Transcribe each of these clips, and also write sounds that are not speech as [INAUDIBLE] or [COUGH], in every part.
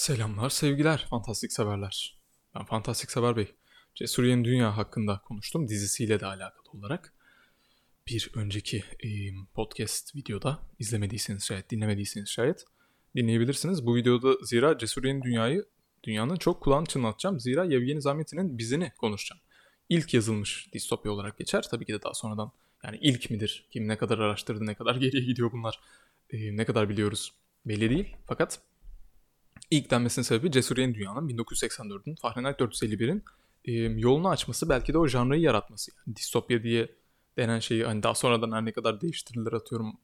Selamlar, sevgiler, fantastik severler. Ben Fantastik Sever Bey. Cesur Yeni Dünya hakkında konuştum dizisiyle de alakalı olarak. Bir önceki e, podcast videoda izlemediyseniz şayet, dinlemediyseniz şayet dinleyebilirsiniz. Bu videoda zira Cesur Yeni Dünya'yı dünyanın çok kulağını çınlatacağım. Zira Yevgeni Zamyatin'in bizini konuşacağım. İlk yazılmış distopya olarak geçer. Tabii ki de daha sonradan yani ilk midir? Kim ne kadar araştırdı, ne kadar [LAUGHS] geriye gidiyor bunlar, e, ne kadar biliyoruz belli değil. Fakat İlk denmesinin sebebi Cesur Yeni Dünya'nın 1984'ün Fahrenheit 451'in e, yolunu açması belki de o janrayı yaratması. Yani distopya diye denen şeyi hani daha sonradan her ne kadar değiştirilir atıyorum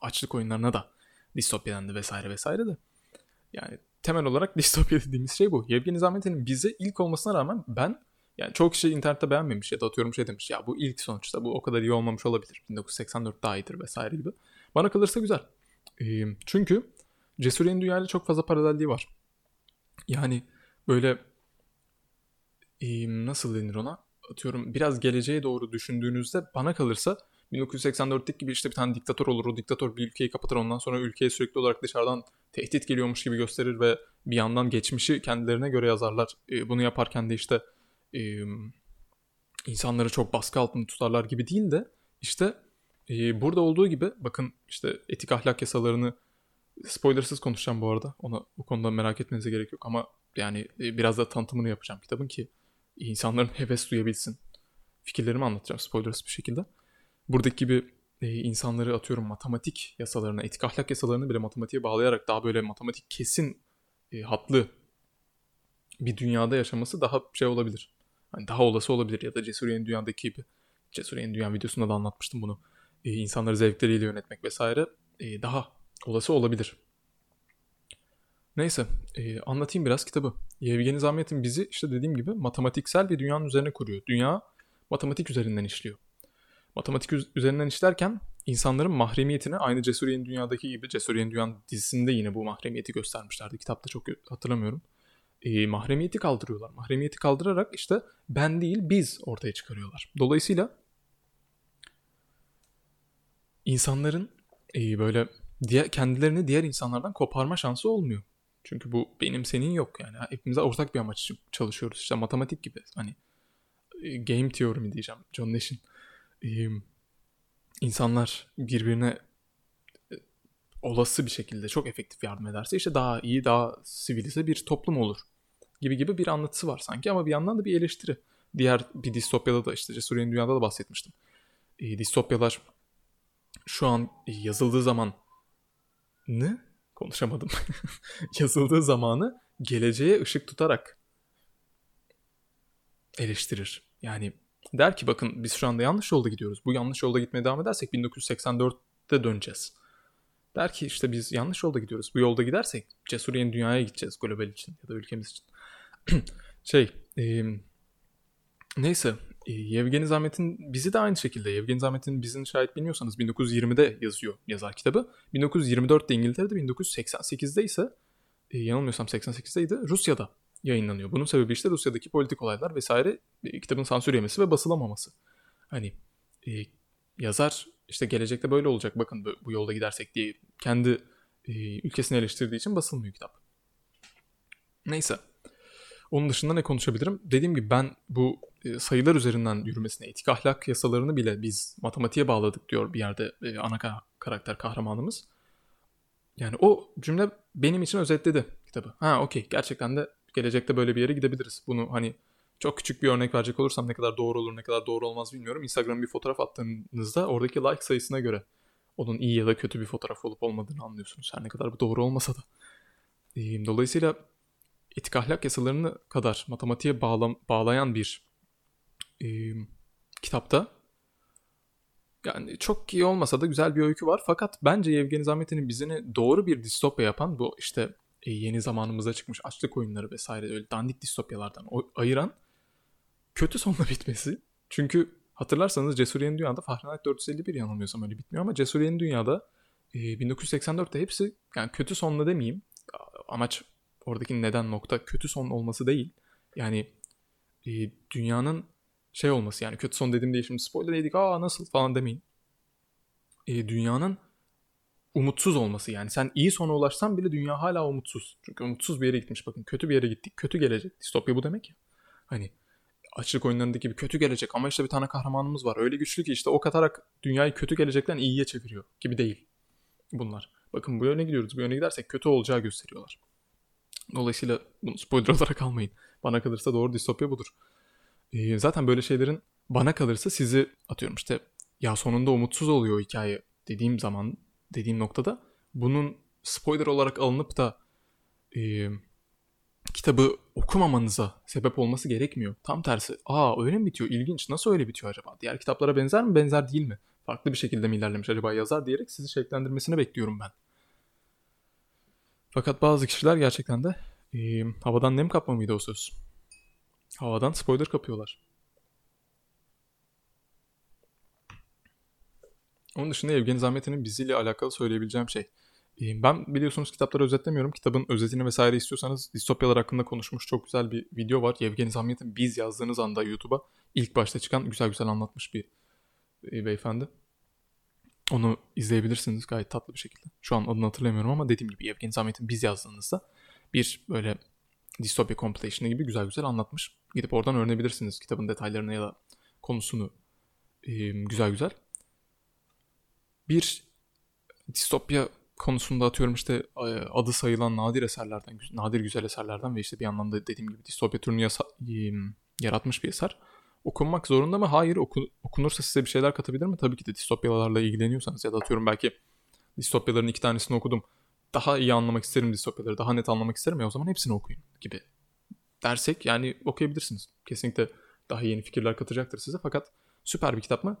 açlık oyunlarına da distopya dendi vesaire vesaire de. Yani temel olarak [LAUGHS] distopya dediğimiz şey bu. Yevgeni Zahmet'in bize ilk olmasına rağmen ben yani çok kişi internette beğenmemiş ya da atıyorum şey demiş ya bu ilk sonuçta bu o kadar iyi olmamış olabilir. 1984 daha iyidir vesaire gibi. Bana kalırsa güzel. E, çünkü Cesur Yeni Dünya ile çok fazla paralelliği var. Yani böyle nasıl denir ona? Atıyorum biraz geleceğe doğru düşündüğünüzde bana kalırsa 1984'teki gibi işte bir tane diktatör olur. O diktatör bir ülkeyi kapatır. Ondan sonra ülkeye sürekli olarak dışarıdan tehdit geliyormuş gibi gösterir ve bir yandan geçmişi kendilerine göre yazarlar. Bunu yaparken de işte insanları çok baskı altında tutarlar gibi değil de işte burada olduğu gibi bakın işte etik ahlak yasalarını Spoilersız konuşacağım bu arada. Ona bu konuda merak etmenize gerek yok ama yani e, biraz da tanıtımını yapacağım kitabın ki insanların heves duyabilsin. Fikirlerimi anlatacağım spoilersız bir şekilde. Buradaki gibi e, insanları atıyorum matematik yasalarına, etik ahlak yasalarını bile matematiğe bağlayarak daha böyle matematik kesin e, hatlı bir dünyada yaşaması daha şey olabilir. Yani daha olası olabilir ya da Cesur Yeni Dünya'daki gibi. Cesur Yeni Dünya videosunda da anlatmıştım bunu. E, insanları zevkleriyle yönetmek vesaire e, daha olası olabilir. Neyse e, anlatayım biraz kitabı. Yevgeni Zamyat'ın bizi işte dediğim gibi matematiksel bir dünyanın üzerine kuruyor. Dünya matematik üzerinden işliyor. Matematik üzerinden işlerken insanların mahremiyetini aynı Cesur Yeni Dünya'daki gibi Cesur Yeni Dünya dizisinde yine bu mahremiyeti göstermişlerdi. Kitapta çok hatırlamıyorum. E, mahremiyeti kaldırıyorlar. Mahremiyeti kaldırarak işte ben değil biz ortaya çıkarıyorlar. Dolayısıyla insanların e, böyle diğer, kendilerini diğer insanlardan koparma şansı olmuyor. Çünkü bu benim senin yok yani. Hepimize ortak bir amaç için çalışıyoruz. İşte matematik gibi. Hani e, game teorimi diyeceğim. John Nash'in. Ee, insanlar birbirine e, olası bir şekilde çok efektif yardım ederse işte daha iyi, daha sivilize bir toplum olur. Gibi gibi bir anlatısı var sanki ama bir yandan da bir eleştiri. Diğer bir distopyada da işte Cesur Dünya'da da bahsetmiştim. E, distopyalar şu an yazıldığı zaman ne? Konuşamadım. [LAUGHS] Yazıldığı zamanı geleceğe ışık tutarak eleştirir. Yani der ki bakın biz şu anda yanlış yolda gidiyoruz. Bu yanlış yolda gitmeye devam edersek 1984'te döneceğiz. Der ki işte biz yanlış yolda gidiyoruz. Bu yolda gidersek cesur yeni dünyaya gideceğiz global için ya da ülkemiz için. [CLEARS THROAT] şey e, neyse Yevgeni Zahmet'in bizi de aynı şekilde. Yevgeni Zahmet'in bizini şayet bilmiyorsanız 1920'de yazıyor yazar kitabı. 1924'te İngiltere'de 1988'de ise e, yanılmıyorsam 88'deydi Rusya'da yayınlanıyor. Bunun sebebi işte Rusya'daki politik olaylar vesaire e, kitabın sansür yemesi ve basılamaması. Hani e, yazar işte gelecekte böyle olacak bakın bu, bu yolda gidersek diye kendi e, ülkesini eleştirdiği için basılmıyor kitap. Neyse. Onun dışında ne konuşabilirim? Dediğim gibi ben bu sayılar üzerinden yürümesine, etik ahlak yasalarını bile biz matematiğe bağladık diyor bir yerde e, ana karakter kahramanımız. Yani o cümle benim için özetledi kitabı. Ha okey gerçekten de gelecekte böyle bir yere gidebiliriz. Bunu hani çok küçük bir örnek verecek olursam ne kadar doğru olur ne kadar doğru olmaz bilmiyorum. Instagram'a bir fotoğraf attığınızda oradaki like sayısına göre onun iyi ya da kötü bir fotoğraf olup olmadığını anlıyorsunuz. Her ne kadar bu doğru olmasa da. Dolayısıyla etik ahlak yasalarını kadar matematiğe bağla, bağlayan bir e, kitapta yani çok iyi olmasa da güzel bir öykü var. Fakat bence Yevgeni Zahmet'in bizini doğru bir distopya yapan bu işte e, yeni zamanımıza çıkmış açlık oyunları vesaire öyle dandik distopyalardan o, ayıran kötü sonla [LAUGHS] bitmesi. Çünkü hatırlarsanız Cesur Yeni Dünya'da Fahrenheit 451 yanılmıyorsam öyle bitmiyor ama Cesur Yeni Dünya'da e, 1984'te hepsi yani kötü sonla demeyeyim. Amaç oradaki neden nokta kötü son olması değil. Yani e, dünyanın şey olması yani kötü son dediğimde şimdi spoiler yedik aa nasıl falan demeyin. E, dünyanın umutsuz olması yani. Sen iyi sona ulaşsan bile dünya hala umutsuz. Çünkü umutsuz bir yere gitmiş bakın. Kötü bir yere gittik. Kötü gelecek. Distopya bu demek ya. Hani açlık oyunlarındaki gibi kötü gelecek ama işte bir tane kahramanımız var. Öyle güçlü ki işte o katarak dünyayı kötü gelecekten iyiye çeviriyor gibi değil bunlar. Bakın bu yöne gidiyoruz. Bu yöne gidersek kötü olacağı gösteriyorlar. Dolayısıyla bunu spoiler [LAUGHS] olarak almayın. Bana kalırsa doğru distopya budur. Ee, zaten böyle şeylerin bana kalırsa sizi atıyorum işte ya sonunda umutsuz oluyor hikaye dediğim zaman dediğim noktada bunun spoiler olarak alınıp da e, kitabı okumamanıza sebep olması gerekmiyor. Tam tersi. Aa öyle mi bitiyor? İlginç. Nasıl öyle bitiyor acaba? Diğer kitaplara benzer mi? Benzer değil mi? Farklı bir şekilde mi ilerlemiş acaba yazar diyerek sizi şevklendirmesini bekliyorum ben. Fakat bazı kişiler gerçekten de e, havadan nem kapma mıydı o söz? Havadan spoiler kapıyorlar. Onun dışında Evgeni Zahmet'in biziyle alakalı söyleyebileceğim şey. Ben biliyorsunuz kitapları özetlemiyorum. Kitabın özetini vesaire istiyorsanız distopyalar hakkında konuşmuş çok güzel bir video var. Yevgeni Zahmet'in biz yazdığınız anda YouTube'a ilk başta çıkan güzel güzel anlatmış bir beyefendi. Onu izleyebilirsiniz gayet tatlı bir şekilde. Şu an adını hatırlamıyorum ama dediğim gibi Yevgeni Zahmet'in biz yazdığınızda bir böyle distopya compilation'ı gibi güzel güzel anlatmış. Gidip oradan öğrenebilirsiniz kitabın detaylarını ya da konusunu güzel güzel. Bir distopya konusunda atıyorum işte adı sayılan nadir eserlerden, nadir güzel eserlerden ve işte bir yandan da dediğim gibi distopya türünü yasa, yaratmış bir eser. Okunmak zorunda mı? Hayır. Oku, okunursa size bir şeyler katabilir mi? Tabii ki de distopyalarla ilgileniyorsanız ya da atıyorum belki distopyaların iki tanesini okudum. Daha iyi anlamak isterim distopyaları, daha net anlamak isterim ya o zaman hepsini okuyun gibi dersek yani okuyabilirsiniz. Kesinlikle daha yeni fikirler katacaktır size fakat süper bir kitap mı?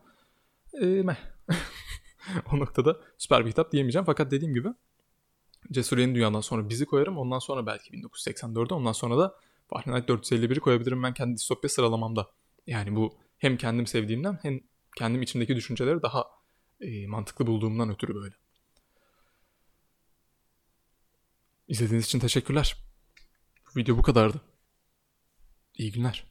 Ee, meh. [LAUGHS] o noktada süper bir kitap diyemeyeceğim. Fakat dediğim gibi Cesur Yeni Dünya'dan sonra bizi koyarım. Ondan sonra belki 1984'e ondan sonra da Fahrenheit 451'i koyabilirim ben kendi distopya sıralamamda. Yani bu hem kendim sevdiğimden hem kendim içimdeki düşünceleri daha e, mantıklı bulduğumdan ötürü böyle. İzlediğiniz için teşekkürler. Bu video bu kadardı. İyi günler.